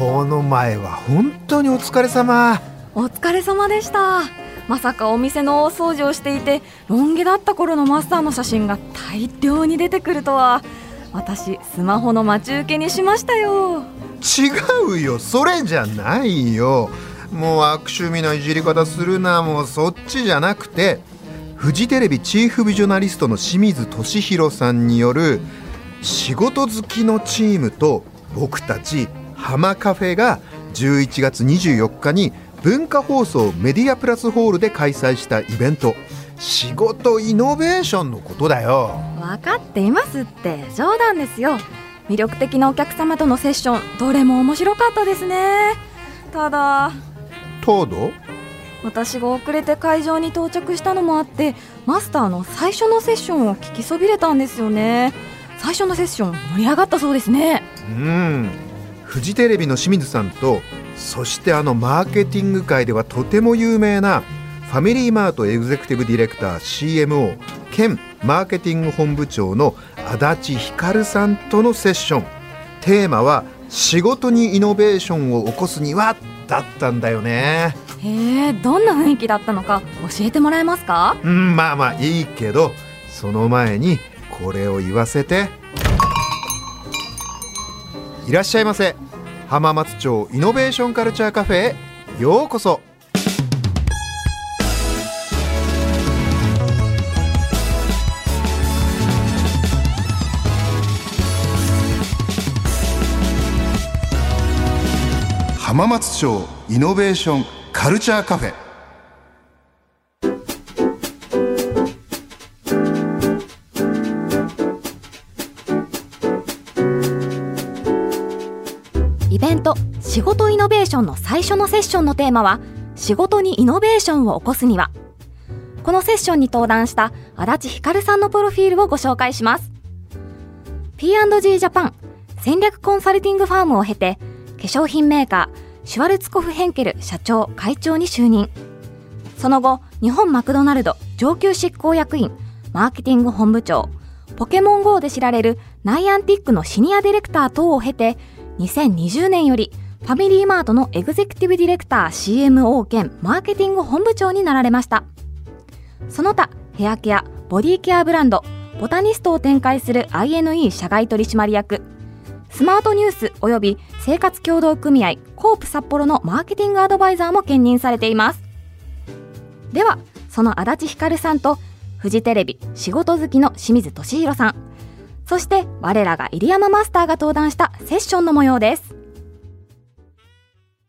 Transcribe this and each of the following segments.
この前は本当にお疲れ様。お疲れ様でした。まさかお店の大掃除をしていてロン毛だった頃のマスターの写真が大量に出てくるとは。私スマホの待ち受けにしましたよ。違うよそれじゃないよ。もう悪趣味ないじり方するなもうそっちじゃなくて。フジテレビチーフビジョナリストの清水俊弘さんによる仕事好きのチームと僕たち浜カフェが11月24日に文化放送メディアプラスホールで開催したイベント。仕事イノベーションのことだよ。分かっていますって。冗談ですよ。魅力的なお客様とのセッションどれも面白かったですね。ただ。東堂？私が遅れて会場に到着したのもあってマスターの最初のセッションを聞きそびれたんですよね。最初のセッション盛り上がったそうですね。うんフジテレビの清水さんとそしてあのマーケティング界ではとても有名なファミリーマートエグゼクティブディレクター CMO 兼マーケティング本部長の足立光さんとのセッション。テーマは仕事にイノベーションを起こすにはだったんだよね。へえどんな雰囲気だったのか教えてもらえますか？うんまあまあいいけどその前にこれを言わせていらっしゃいませ。浜松町イノベーションカルチャーカフェへ。ようこそ。浜松町イノベーションカルチャーカフェ。仕事イノベーションの最初のセッションのテーマは仕事にイノベーションを起こすには。このセッションに登壇した足立光さんのプロフィールをご紹介します。P&G ジャパン戦略コンサルティングファームを経て化粧品メーカーシュワルツコフヘンケル社長会長に就任。その後日本マクドナルド上級執行役員マーケティング本部長ポケモン GO で知られるナイアンティックのシニアディレクター等を経て2020年よりファミリーマートのエグゼクティブディレクター CMO 兼マーケティング本部長になられました。その他ヘアケアボディケアブランドボタニストを展開する INE 社外取締役スマートニュース及び生活協同組合コープ札幌のマーケティングアドバイザーも兼任されています。ではその足立光さんとフジテレビ仕事好きの清水俊弘さんそして我らが入山マスターが登壇したセッションの模様です。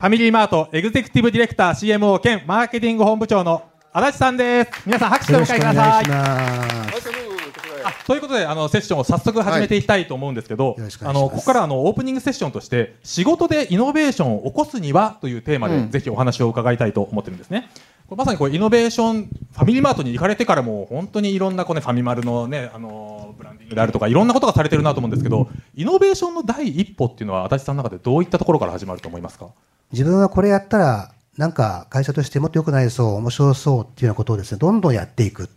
ファミリーマートエグゼクティブディレクター CMO 兼マーケティング本部長の足立さんです。皆さん拍手でお迎えください。あということであのセッションを早速始めていきたいと思うんですけど、あのここからあのオープニングセッションとして仕事でイノベーションを起こすにはというテーマで、うん。ぜひお話を伺いたいと思ってるんですね。まさにこうイノベーションファミリーマートに行かれてからも本当にいろんなこう、ね、ファミマルのねあのブランディングであるとかいろんなことがされてるなと思うんですけどイノベーションの第一歩っていうのは足立さんの中でどういったところから始まると思いますか？自分はこれやったら、なんか会社としてもっと良くなりそう、面白そうっていうようなことをですね、どんどんやっていく。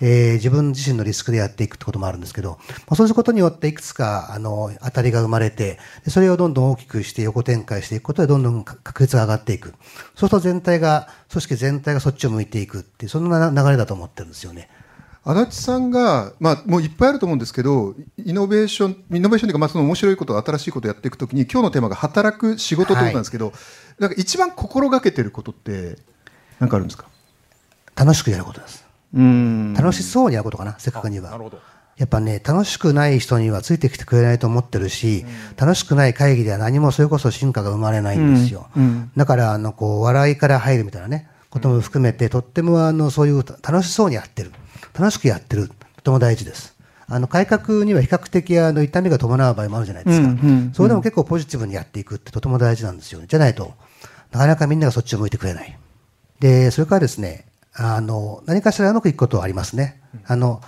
えー自分自身のリスクでやっていくってこともあるんですけど、まあ、そうすることによっていくつか、あの、当たりが生まれて、それをどんどん大きくして横展開していくことでどんどん確率が上がっていく。そうすると全体が、組織全体がそっちを向いていくっていう、そんな流れだと思ってるんですよね。足立さんが、まあ、もういっぱいあると思うんですけど、イノベーション、イノベーションというか、まあ、その面白いこと、新しいことをやっていくときに、今日のテーマが働く仕事ということなんですけど、なんか一番心がけてることって、なんかあるんですか？楽しくやることです。うん楽しそうにやることかな、せっかくには。なるほどやっぱね、楽しくない人にはついてきてくれないと思ってるし、楽しくない会議では何もそれこそ進化が生まれないんですよ。うんうんだから、あの、こう、笑いから入るみたいなね、ことも含めて、とっても、あの、そういう楽しそうにやってる。楽しくやってる。とても大事です。あの、改革には比較的、あの、痛みが伴う場合もあるじゃないですか。うんうんうんそれでも結構ポジティブにやっていくってとても大事なんですよね。じゃないと、なかなかみんながそっちを向いてくれない。で、それからですね、あの、何かしらうまくいくことはありますね。あの、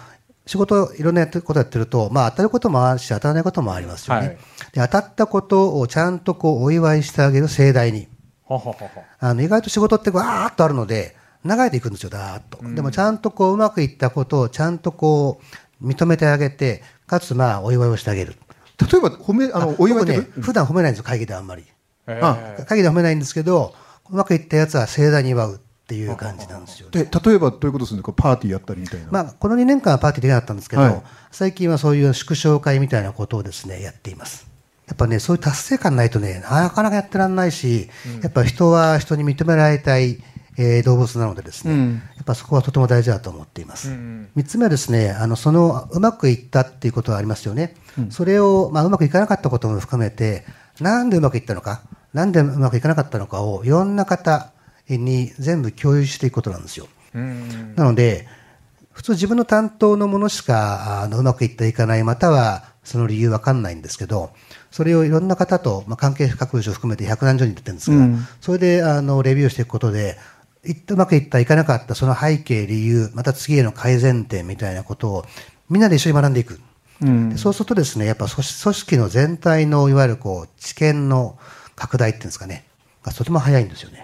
仕事、いろんなことやってると、まあ当たることもあるし、当たらないこともありますよね。はい、で当たったことをちゃんとこうお祝いしてあげる盛大に。あの意外と仕事ってわーっとあるので、流れていくんですよ、だーっと。でもちゃんとこううまくいったことをちゃんとこう認めてあげて、かつまあお祝いをしてあげる。例えば褒め、あの、お祝いね、普段褒めないんですよ、会議であんまり。会議で褒めないんですけど、うまくいったやつは盛大に祝う。っていう感じなんですよ、ね、で例えばどういうことするんですか？パーティーやったりみたいな、まあ、この2年間はパーティーできなかったんですけど、はい、最近はそういう縮小会みたいなことをですねやっていますやっぱねそういう達成感ないとねなかなかやってらんないし、うん、やっぱ人は人に認められたい、えー、動物なのでですね、うん、やっぱそこはとても大事だと思っています、うん、3つ目はですねあのそのうまくいったっていうことはありますよね、それを、まあ、うまくいかなかったことも含めてなんでうまくいったのかなんでうまくいかなかったのかをいろんな方に全部共有していくことなんですよ。なので、普通自分の担当のものしかあのうまくいっていかない、またはその理由わかんないんですけど、それをいろんな方と、まあ、関係各部署含めて百何十人出てるんですが、うん、それであのレビューしていくことで、うまくいった、いかなかった、その背景、理由、また次への改善点みたいなことをみんなで一緒に学んでいく。うん、そうするとですね、やっぱ組織の全体のいわゆるこう知見の拡大っていうんですかね、がとても早いんですよね。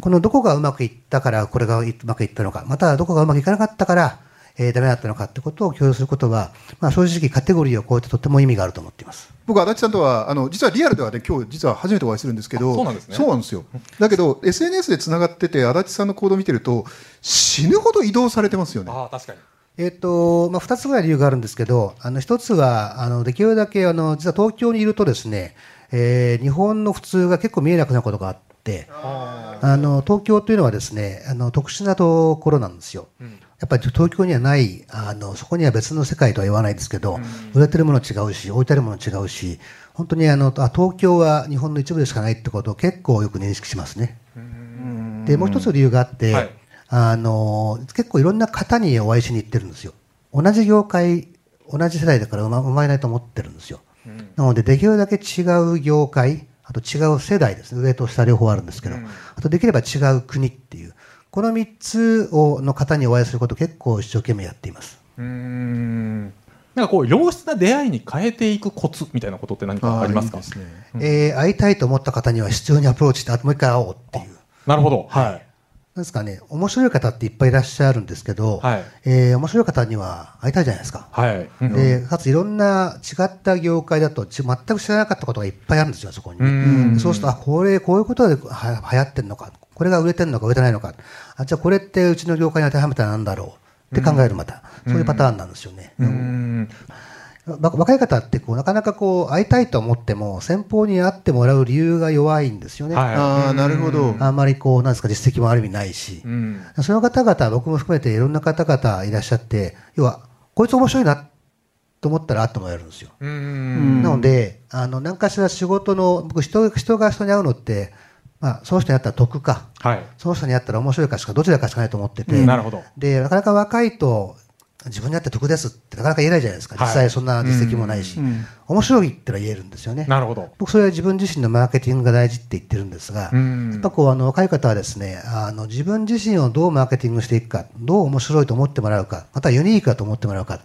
このどこがうまくいったからこれがうまくいったのか、またどこがうまくいかなかったから、えー、ダメだったのかってことを共有することは、まあ、正直カテゴリーを超えてとても意味があると思っています僕、足立さんとはあの実はリアルではね今日実は初めてお会いするんですけどそうなんですね。そうなんですよ。だけど SNS でつながってて足立さんの行動を見てると死ぬほど移動されてますよね。あ確かに。えーとまあ、2つぐらい理由があるんですけど、あの1つはあのできるだけあの実は東京にいるとですね、えー、日本の普通が結構見えなくなることがあって、あの東京というのはですねあの特殊なところなんですよ。うん、やっぱり東京にはないあのそこには別の世界とは言わないですけど、うん、売れてるもの違うし置いてあるもの違うし本当にあのあ東京は日本の一部でしかないってことを結構よく認識しますね。でもう一つ理由があって、はい、あの結構いろんな方にお会いしに行ってるんですよ。同じ業界同じ世代だからうまうまいないと思ってるんですよ。なのでできるだけ違う業界あと違う世代ですね。上と下両方あるんですけど、うん、あとできれば違う国っていう、この3つをの方にお会いすることを結構一生懸命やっています。うんなんかこう良質な出会いに変えていくコツみたいなことって何かありますか？ねうん、えー、会いたいと思った方には必要にアプローチしてあともう一回会おうっていう。なるほど。はい。ですかね、面白い方っていっぱいいらっしゃるんですけど、はい、えー、面白い方には会いたいじゃないですか。はい。で、かついろんな違った業界だと全く知らなかったことがいっぱいあるんですよ、そこに。うそうすると、あ、これ、こういうことでは流行ってるのか、これが売れてるのか売れてないのか、あ、じゃあこれってうちの業界に当てはめたらなんだろう。って考えるまた、そういうパターンなんですよね。うん。若い方ってこうなかなかこう会いたいと思っても先方に会ってもらう理由が弱いんですよね。はい、あなるほど。あんまりこうなんですか実績もある意味ないし、うん、その方々僕も含めていろんな方々いらっしゃって要はこいつ面白いなと思ったら会ってもらえるんですよ。なのであの何かしら仕事の僕人人が人に会うのってまあ、その人に会ったら得か、はい、その人に会ったら面白いかしかどちらかしかないと思ってて、なるほど。でなかなか若いと自分にあって得ですってなかなか言えないじゃないですか、実際そんな実績もないし、面白いってのは言えるんですよね。なるほど。僕、それは自分自身のマーケティングが大事って言ってるんですが、やっぱこうあの若い方はですねあの自分自身をどうマーケティングしていくか、どう面白いと思ってもらうか、またユニークだと思ってもらうか、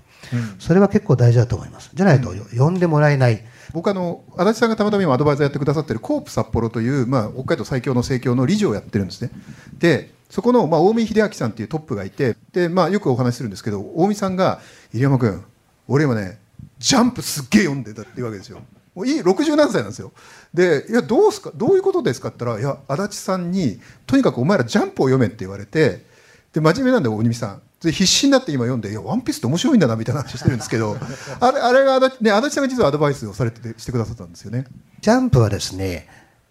それは結構大事だと思います。じゃないと呼んでもらえない。僕あの足立さんがたまたま今アドバイザーやってくださってるコープ札幌という、まあ、北海道最強の盛況の理事をやってるんですね。でそこの、まあ、近江秀明さんっていうトップがいてで、まあ、よくお話しするんですけど近江さんが「入山君俺今ねジャンプすっげえ読んでた」って言うわけですよ。もういい60何歳なんですよ。で「いやどうすかどういうことですか?」って言ったら「いや足立さんにとにかくお前らジャンプを読め」って言われてで真面目なんで大西さんで必死になって今読んで「いやワンピースって面白いんだな」みたいな話してるんですけど あれあれが足立,、ね、足立さんが実はアドバイスをされてしてくださったんですよね。ジャンプはですね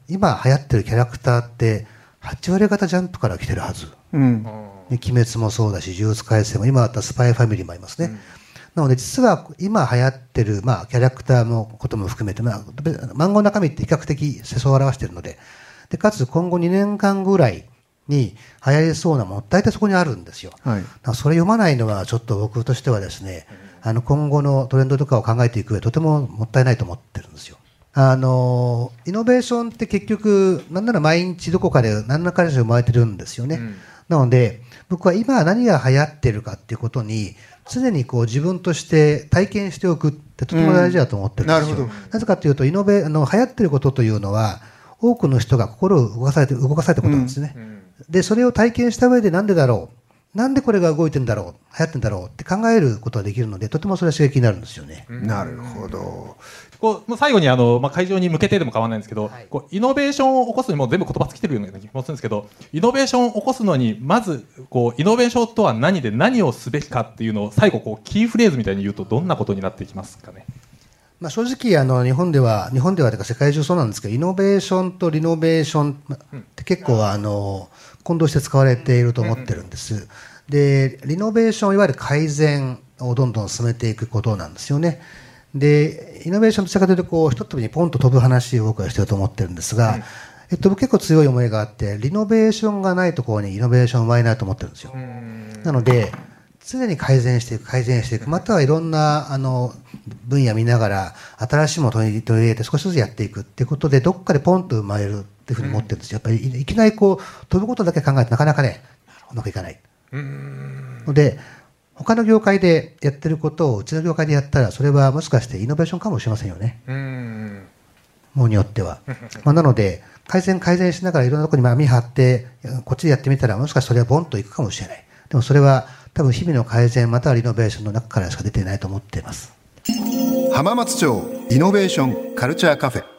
今流行ってるキャラクターって8割方ジャンプから来てるはず。うん、鬼滅もそうだし、呪術廻戦も、今あったスパイファミリーもありますね。うん、なので、実は今流行ってる、まあ、キャラクターのことも含めて、まあ、漫画の中身って比較的世相を表しているので、で、かつ今後2年間ぐらいに流行りそうなもの、大体そこにあるんですよ。はい、それ読まないのは、ちょっと僕としてはですね、あの、今後のトレンドとかを考えていく上で、とてももったいないと思ってるんですよ。あのイノベーションって結局、なんなら毎日どこかで何らかで生まれてるんですよね。うん、なので、僕は今何が流行ってるかっていうことに、常にこう自分として体験しておくってとても大事だと思ってるんですよ。うん、ななぜかというと、イノベあの流行ってることというのは、多くの人が心を動かされて、動かされたことなんですね。うん、で、それを体験した上でなんでだろう？なんでこれが動いてんだろう？流行ってんだろう？って考えることができるので、とてもそれは刺激になるんですよね。なるほど。こう最後にあの、まあ、会場に向けてでも構わないんですけど、はい、こうイノベーションを起こすにも全部言葉尽きてるような気もするんですけどイノベーションを起こすのにまずこうイノベーションとは何で何をすべきかっていうのを最後こうキーフレーズみたいに言うとどんなことになっていきますかね？まあ、正直あの日本では日本ではというか世界中そうなんですけどイノベーションとリノベーションって結構あの混同して使われていると思ってるんです。でリノベーションいわゆる改善をどんどん進めていくことなんですよね。で、イノベーションとしたかというと、こう、一飛びにポンと飛ぶ話を僕はしてると思ってるんですが、えっと、結構強い思いがあって、リノベーションがないところにイノベーション生まれないと思ってるんですよ。なので、常に改善していく、改善していく、またはいろんな、あの、分野見ながら、新しいものを取り入れて少しずつやっていくっていうことで、どっかでポンと生まれるっていうふうに思ってるんですよ。やっぱり、いきなりこう、飛ぶことだけ考えてなかなかね、うまくいかない。ので、他の業界でやってることをうちの業界でやったらそれはもしかしてイノベーションかもしれませんよね。ものによっては。まあ、なので改善改善しながらいろんなところに網張ってこっちでやってみたらもしかしてそれはボンといくかもしれない。でもそれは多分日々の改善またはリノベーションの中からしか出ていないと思っています。浜松町イノベーションカルチャーカフェ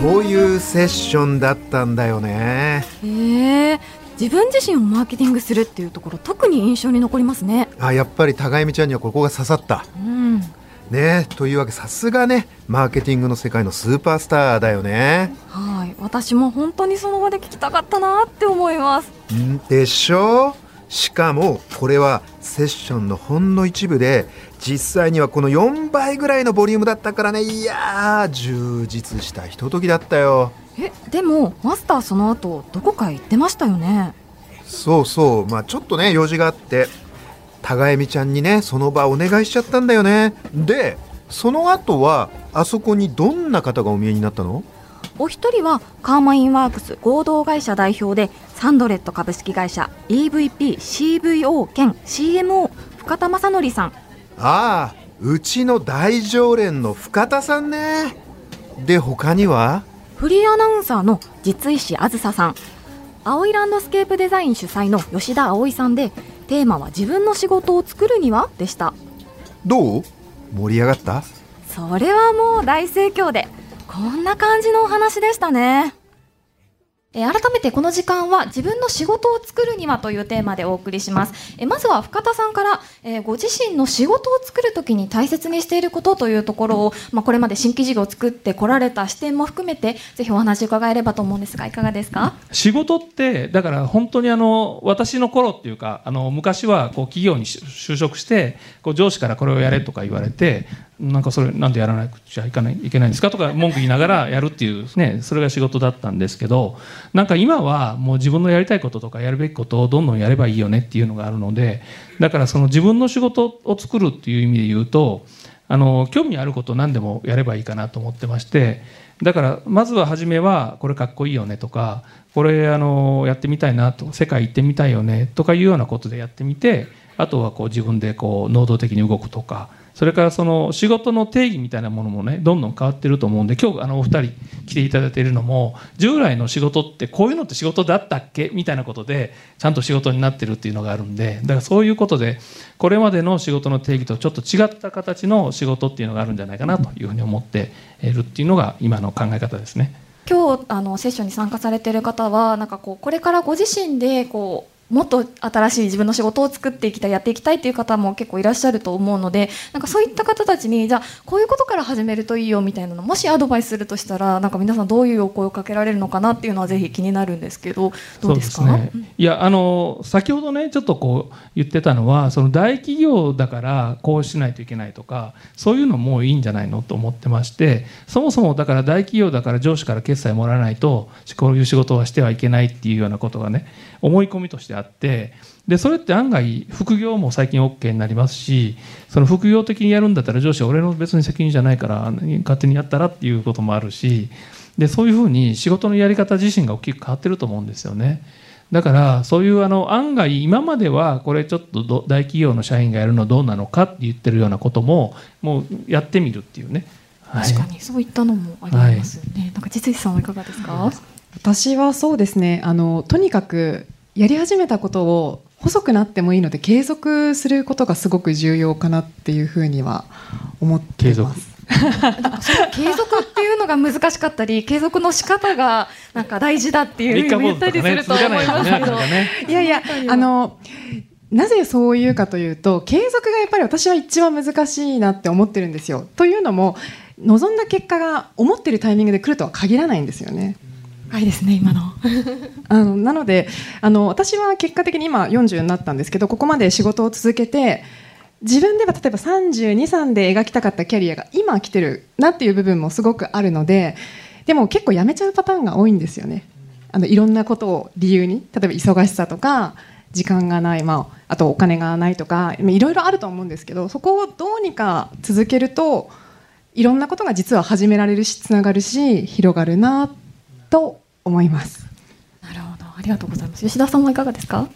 というセッションだったんだよね。へえ。自分自身をマーケティングするっていうところ特に印象に残りますね。あやっぱり高見ちゃんにはここが刺さった。うん。ねというわけさすがねマーケティングの世界のスーパースターだよね。はい。私も本当にその場で聞きたかったなって思います。ん？でしょ？しかもこれはセッションのほんの一部で実際にはこの4倍ぐらいのボリュームだったからね。いや充実したひとときだったよ。えでもマスターその後どこか行ってましたよね？そうそう。まあちょっとね用事があって高恵美ちゃんにねその場お願いしちゃったんだよね。でその後はあそこにどんな方がお見えになったの？お一人はカーマインワークス合同会社代表でサンドレット株式会社 EVP CVO 兼 CMO 深田正則さん。ああうちの大常連の深田さんね。で他には？フリーアナウンサーの実石あずささん。青いランドスケープデザイン主催の吉田葵さんでテーマは自分の仕事を作るには？でした。どう？盛り上がった？それはもう大盛況でこんな感じのお話でしたねえ改めてこの時間は自分の仕事を作るにはというテーマでお送りします。えまずは深田さんから、えご自身の仕事を作るときに大切にしていることというところを、まあ、これまで新規事業を作ってこられた視点も含めてぜひお話伺えればと思うんですがいかがですか？仕事ってだから本当にあの私の頃っていうかあの昔はこう企業に就職してこう上司からこれをやれとか言われてなんかそれなんでやらなくちゃいけないいけないんですかとか文句言いながらやるっていうねそれが仕事だったんですけどなんか今はもう自分のやりたいこととかやるべきことをどんどんやればいいよねっていうのがあるのでだからその自分の仕事を作るっていう意味で言うとあの興味あること何でもやればいいかなと思ってましてだからまずは初めはこれかっこいいよねとかこれあのやってみたいなと世界行ってみたいよねとかいうようなことでやってみてあとはこう自分でこう能動的に動くとかそれからその仕事の定義みたいなものもねどんどん変わってると思うんで今日あのお二人来ていただいているのも従来の仕事ってこういうのって仕事だったっけ？みたいなことでちゃんと仕事になってるっていうのがあるんでだからそういうことでこれまでの仕事の定義とちょっと違った形の仕事っていうのがあるんじゃないかなというふうに思っているっていうのが今の考え方ですね。今日あのセッションに参加されている方はなんかこうこれからご自身でこうもっと新しい自分の仕事を作っていきたいやっていきたいっていう方も結構いらっしゃると思うのでなんかそういった方たちにじゃあこういうことから始めるといいよみたいなのもしアドバイスするとしたらなんか皆さんどういうお声をかけられるのかなっていうのはぜひ気になるんですけどどうですか、ね、いやあの先ほどねちょっとこう言ってたのはその大企業だからこうしないといけないとかそういうのもいいんじゃないのと思ってましてそもそもだから大企業だから上司から決済もらわないとこういう仕事はしてはいけないっていうようなことがね思い込みとしてああってでそれって案外副業も最近 OK になりますしその副業的にやるんだったら上司は俺の別に責任じゃないから勝手にやったらっていうこともあるしでそういうふうに仕事のやり方自身が大きく変わってると思うんですよね。だからそういうあの案外今まではこれちょっと大企業の社員がやるのどうなのかって言ってるようなことももうやってみるっていうね。確かにそういったのもありますよね。はい、なんか実石さんはいかがですか？私はそうですね。あのとにかくやり始めたことを細くなってもいいので継続することがすごく重要かなっていうふうには思ってます。継続っていうのが難しかったり 継続の仕方がなんか大事だっていうふうに言ったりすると思いますけど、いやいやあのなぜそういうかというと継続がやっぱり私は一番難しいなって思ってるんですよ。というのも望んだ結果が思ってるタイミングで来るとは限らないんですよね。いですね今の。あのなのであの私は結果的に今40になったんですけどここまで仕事を続けて自分では例えば323で描きたかったキャリアが今来てるなっていう部分もすごくあるのででも結構やめちゃうパターンが多いんですよね。あのいろんなことを理由に例えば忙しさとか時間がない、まあ、あとお金がないとかいろいろあると思うんですけどそこをどうにか続けるといろんなことが実は始められるしつながるし広がるなと思います。なるほど。ありがとうございます。吉田さんはいかがですか？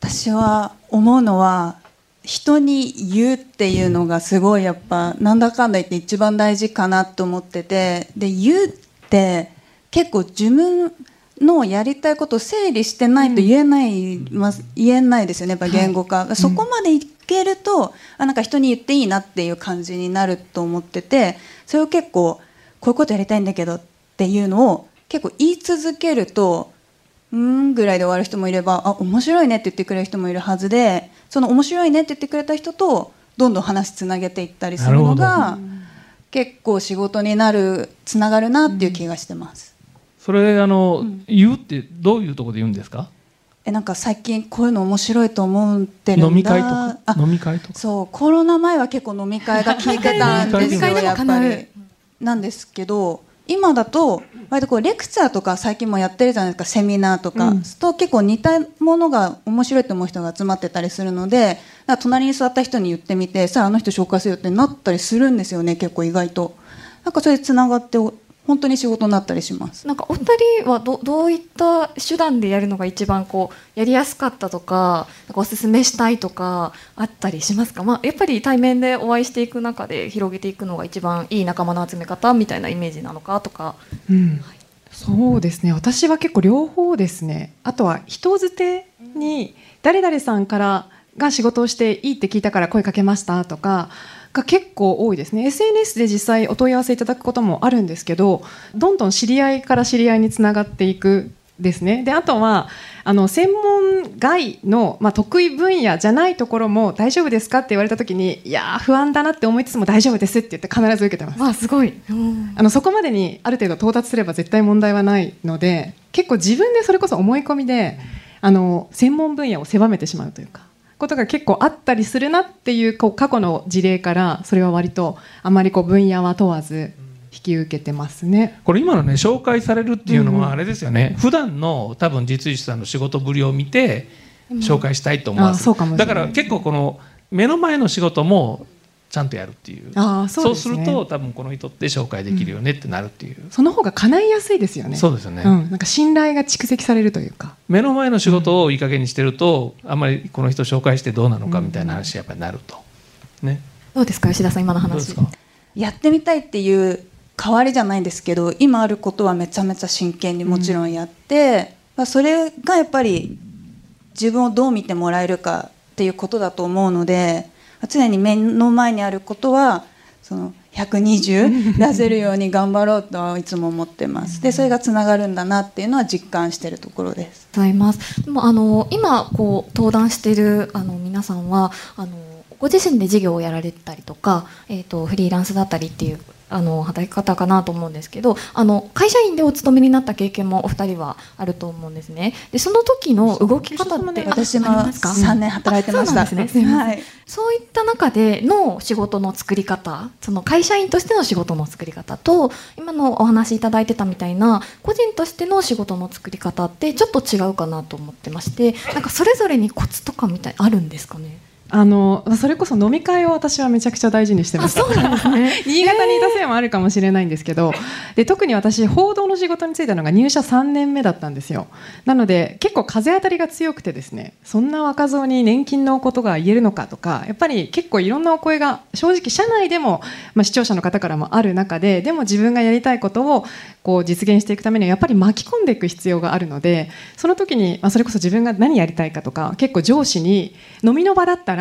私は思うのは人に言うっていうのがすごいやっぱなんだかんだ言って一番大事かなと思っててで言うって結構自分のやりたいことを整理してないと言えない、うん、まあ、言えないですよねやっぱ言語化、はい、そこまでいけると、あなんか人に言っていいなっていう感じになると思っててそれを結構こういうことやりたいんだけどっていうのを結構言い続けるとうんぐらいで終わる人もいればあ面白いねって言ってくれる人もいるはずでその面白いねって言ってくれた人とどんどん話つなげていったりするのが結構仕事になるつながるなっていう気がしてます。それあの、うん、言うってどういうところで言うんですか？えなんか最近こういうの面白いと思ってるんだ。飲み会とか？飲み会とか？そうコロナ前は結構飲み会が聞いてたんですよ やっぱり。なんですけど今だと割とこうレクチャーとか最近もやってるじゃないですかセミナーとか、うん、と結構似たものが面白いと思う人が集まってたりするので隣に座った人に言ってみてさああの人紹介するよってなったりするんですよね結構意外と。なんかそれでつながって本当に仕事になったりします。なんかお二人はどどういった手段でやるのが一番こうやりやすかったとかなんかおすすめしたいとかあったりしますか、まあ、やっぱり対面でお会いしていく中で広げていくのが一番いい仲間の集め方みたいなイメージなのかとか。うん。はいそうですね。私は結構両方ですね。あとは人づてに誰々さんからが仕事をしていいって聞いたから声かけましたとかが結構多いですね SNS で実際お問い合わせいただくこともあるんですけどどんどん知り合いから知り合いにつながっていくですねであとはあの専門外の、まあ、得意分野じゃないところも大丈夫ですかって言われた時にいや不安だなって思いつつも大丈夫ですって言って必ず受けてます。あすごい、あのそこまでにある程度到達すれば絶対問題はないので結構自分でそれこそ思い込みであの専門分野を狭めてしまうというか。ことが結構あったりするなっていうこう過去の事例からそれは割とあまりこう分野は問わず引き受けてますね。これ今のね紹介されるっていうのはあれですよね、うん、普段の多分実習さんの仕事ぶりを見て紹介したいと思います、うん、だから結構この目の前の仕事もちゃんとやるっていう。あそう、ね,、すると多分この人って紹介できるよねってなるっていう、うん、その方が叶いやすいですよね。そうですよね、うん、なんか信頼が蓄積されるというか。目の前の仕事をいい加減にしてると、あんまりこの人紹介してどうなのかみたいな話やっぱりなると、ね。どうですか吉田さん今の話。やってみたいっていう代わりじゃないんですけど今あることはめちゃめちゃ真剣にもちろんやって、うん、それがやっぱり自分をどう見てもらえるかっていうことだと思うので常に目の前にあることはその120出せるように頑張ろうといつも思ってます。でそれがつながるんだなっていうのは実感しているところです。ございます。でもあの今こう登壇しているあの皆さんはあのご自身で事業をやられたりとか、えーと、フリーランスだったりっていうあの働き方かなと思うんですけどあの会社員でお勤めになった経験もお二人はあると思うんですね。でその時の動き方って私もあありますか？3年働いてました、そうですね。はい。そういった中での仕事の作り方その会社員としての仕事の作り方と今のお話いただいてたみたいな個人としての仕事の作り方ってちょっと違うかなと思ってましてなんかそれぞれにコツとかみたいあるんですかね？あのそれこそ飲み会を私はめちゃくちゃ大事にしてました。そうなんですね。新潟にいたせいもあるかもしれないんですけどで特に私報道の仕事に就いたのが入社3年目だったんですよ。なので結構風当たりが強くてですねそんな若造に年金のことが言えるのかとかやっぱり結構いろんなお声が正直社内でも、まあ、視聴者の方からもある中ででも自分がやりたいことをこう実現していくためにはやっぱり巻き込んでいく必要があるのでその時に、まあ、それこそ自分が何やりたいかとか結構上司に飲みの場だったら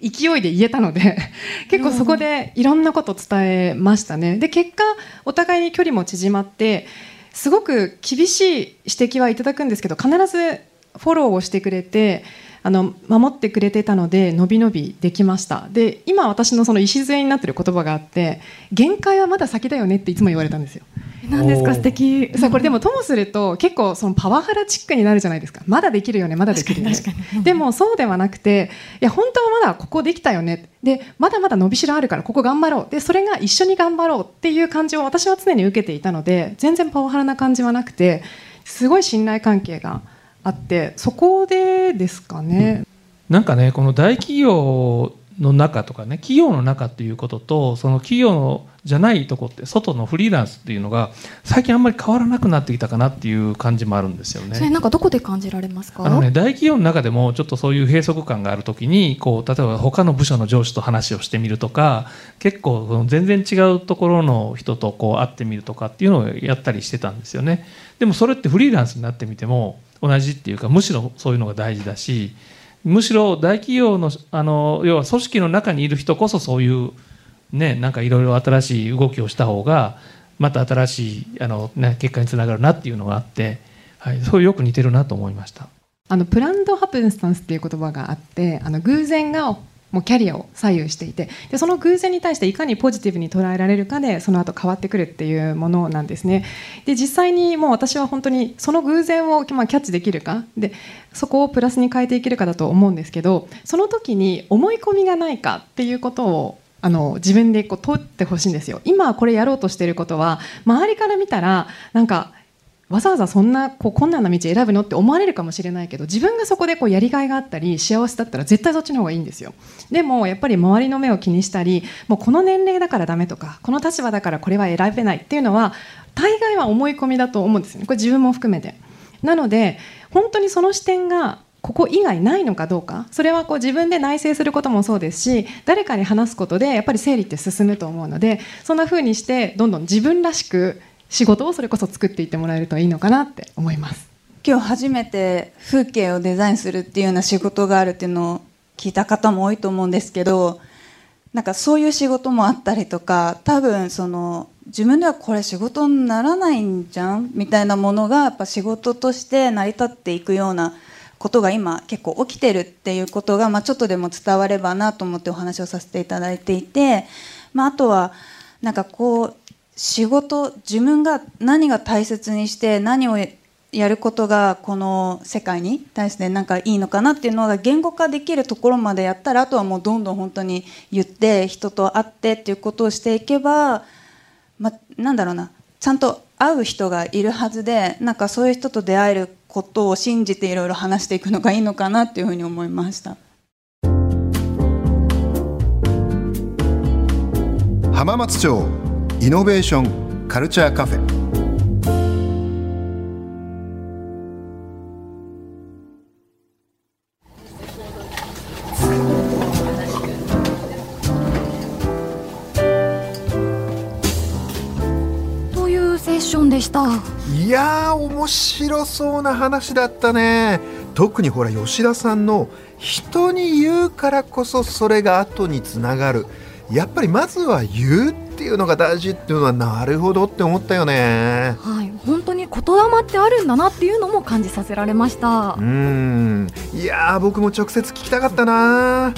勢いで言えたので 結構そこでいろんなこと伝えましたね。で結果お互いに距離も縮まってすごく厳しい指摘はいただくんですけど必ずフォローをしてくれてあの守ってくれてたので伸び伸びできました。で今私のその礎になってる言葉があって限界はまだ先だよねっていつも言われたんですよ。何ですか？素敵。さあこれでもともすると結構そのパワハラチックになるじゃないですか。まだできるよねまだできるよね。でもそうではなくていや本当はまだここできたよね。でまだまだ伸びしろあるからここ頑張ろう。でそれが一緒に頑張ろうっていう感じを私は常に受けていたので全然パワハラな感じはなくてすごい信頼関係があってそこでですかね、なんかねこの大企業の中とかね企業の中っていうこととその企業のじゃないとこって外のフリーランスっていうのが最近あんまり変わらなくなってきたかなっていう感じもあるんですよね。それなんかどこで感じられますか？あのね、大企業の中でもちょっとそういう閉塞感があるときにこう例えば他の部署の上司と話をしてみるとか結構その全然違うところの人とこう会ってみるとかっていうのをやったりしてたんですよね。でもそれってフリーランスになってみても同じっていうかむしろそういうのが大事だしむしろ大企業のあの要は組織の中にいる人こそそういうねなんかいろいろ新しい動きをした方がまた新しいあの、ね、結果につながるなっていうのがあって、はい、そうよく似てるなと思いました。あのプランドハプンスタンスっていう言葉があってあの偶然がもうキャリアを左右していてでその偶然に対していかにポジティブに捉えられるかでその後変わってくるっていうものなんですね。で実際にもう私は本当にその偶然を、ま、キャッチできるか。でそこをプラスに変えていけるかだと思うんですけどその時に思い込みがないかっていうことをあの自分でこう問ってほしいんですよ。今これやろうとしてることは周りから見たらなんかわざわざそんなこう困難な道選ぶのって思われるかもしれないけど自分がそこでこうやりがいがあったり幸せだったら絶対そっちの方がいいんですよ。でもやっぱり周りの目を気にしたりもうこの年齢だからダメとかこの立場だからこれは選べないっていうのは大概は思い込みだと思うんですよね。これ自分も含めて。なので本当にその視点がここ以外ないのかどうかそれはこう自分で内省することもそうですし誰かに話すことでやっぱり整理って進むと思うのでそんな風にしてどんどん自分らしく仕事をそれこそ作っていってもらえるといいのかなって思います。今日初めて風景をデザインするっていうような仕事があるっていうのを聞いた方も多いと思うんですけどなんかそういう仕事もあったりとか多分その自分ではこれ仕事にならないんじゃんみたいなものがやっぱ仕事として成り立っていくようなことが今結構起きてるっていうことが、まあ、ちょっとでも伝わればなと思ってお話をさせていただいていて、まあ、あとはなんかこう仕事自分が何が大切にして何をやることがこの世界に対してなんかいいのかなっていうのが言語化できるところまでやったらあとはもうどんどん本当に言って人と会ってっていうことをしていけば、ま、なんだろうなちゃんと会う人がいるはずでなんかそういう人と出会えることを信じていろいろ話していくのがいいのかなっていうふうに思いました。浜松町イノベーションカルチャーカフェというセッションでした？いやー面白そうな話だったね。特にほら吉田さんの人に言うからこそそれが後につながる。やっぱりまずは言うっていうのが大事っていうのはなるほどって思ったよね。はい。本当に言霊ってあるんだなっていうのも感じさせられました。うーん。いやー僕も直接聞きたかったな。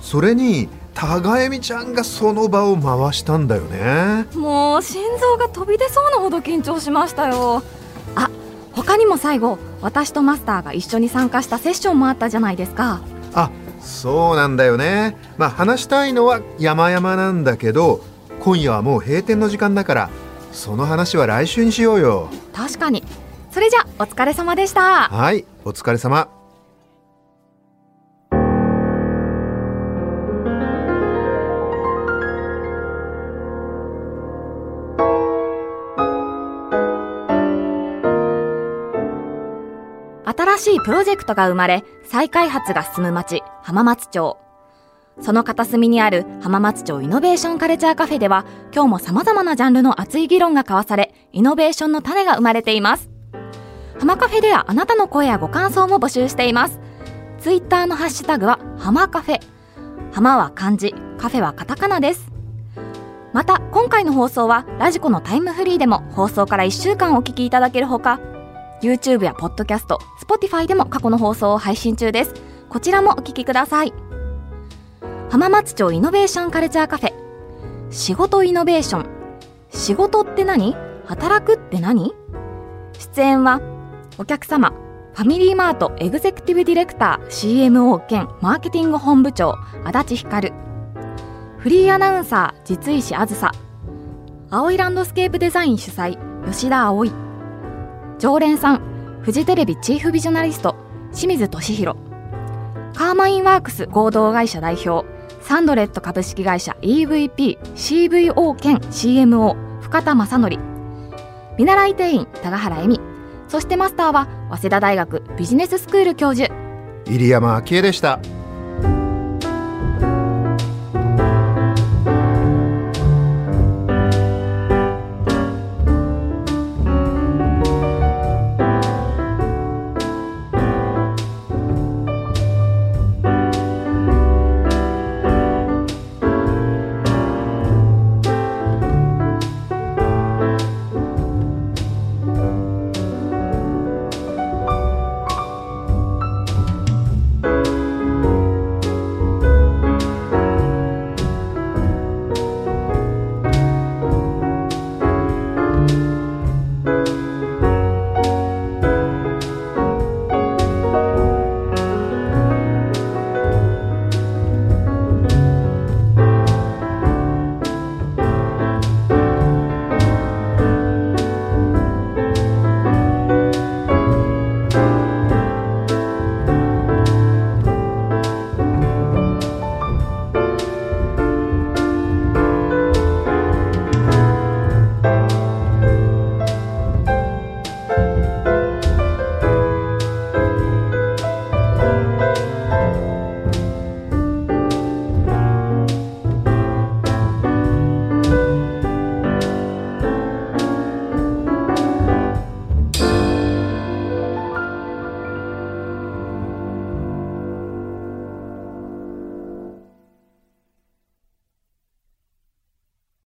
それに高恵美ちゃんがその場を回したんだよね。もう心臓が飛び出そうなほど緊張しましたよ。あ他にも最後私とマスターが一緒に参加したセッションもあったじゃないですか。あそうなんだよね。まあ話したいのは山々なんだけど今夜はもう閉店の時間だからその話は来週にしようよ。確かに。それじゃお疲れ様でした。はいお疲れ様。新しいプロジェクトが生まれ再開発が進む町浜松町その片隅にある浜松町イノベーションカルチャーカフェでは今日も様々なジャンルの熱い議論が交わされイノベーションの種が生まれています浜カフェではあなたの声やご感想も募集していますツイッターのハッシュタグは浜カフェ浜は漢字カフェはカタカナですまた今回の放送はラジコのタイムフリーでも放送から1週間お聞きいただけるほか YouTube や Podcast、Spotify でも過去の放送を配信中です。こちらもお聞きください。浜松町イノベーションカルチャーカフェ。仕事イノベーション。仕事って何？働くって何？出演は、お客様、ファミリーマートエグゼクティブディレクター CMO 兼マーケティング本部長、足立光。フリーアナウンサー、実石あずさ。青いランドスケープデザイン主催、吉田葵。常連さんフジテレビチーフビジョナリスト清水俊弘カーマインワークス合同会社代表サンドレット株式会社 EVP CVO 兼 CMO 深田正則。見習い店員高原恵美。そしてマスターは早稲田大学ビジネススクール教授。入山昭恵でした。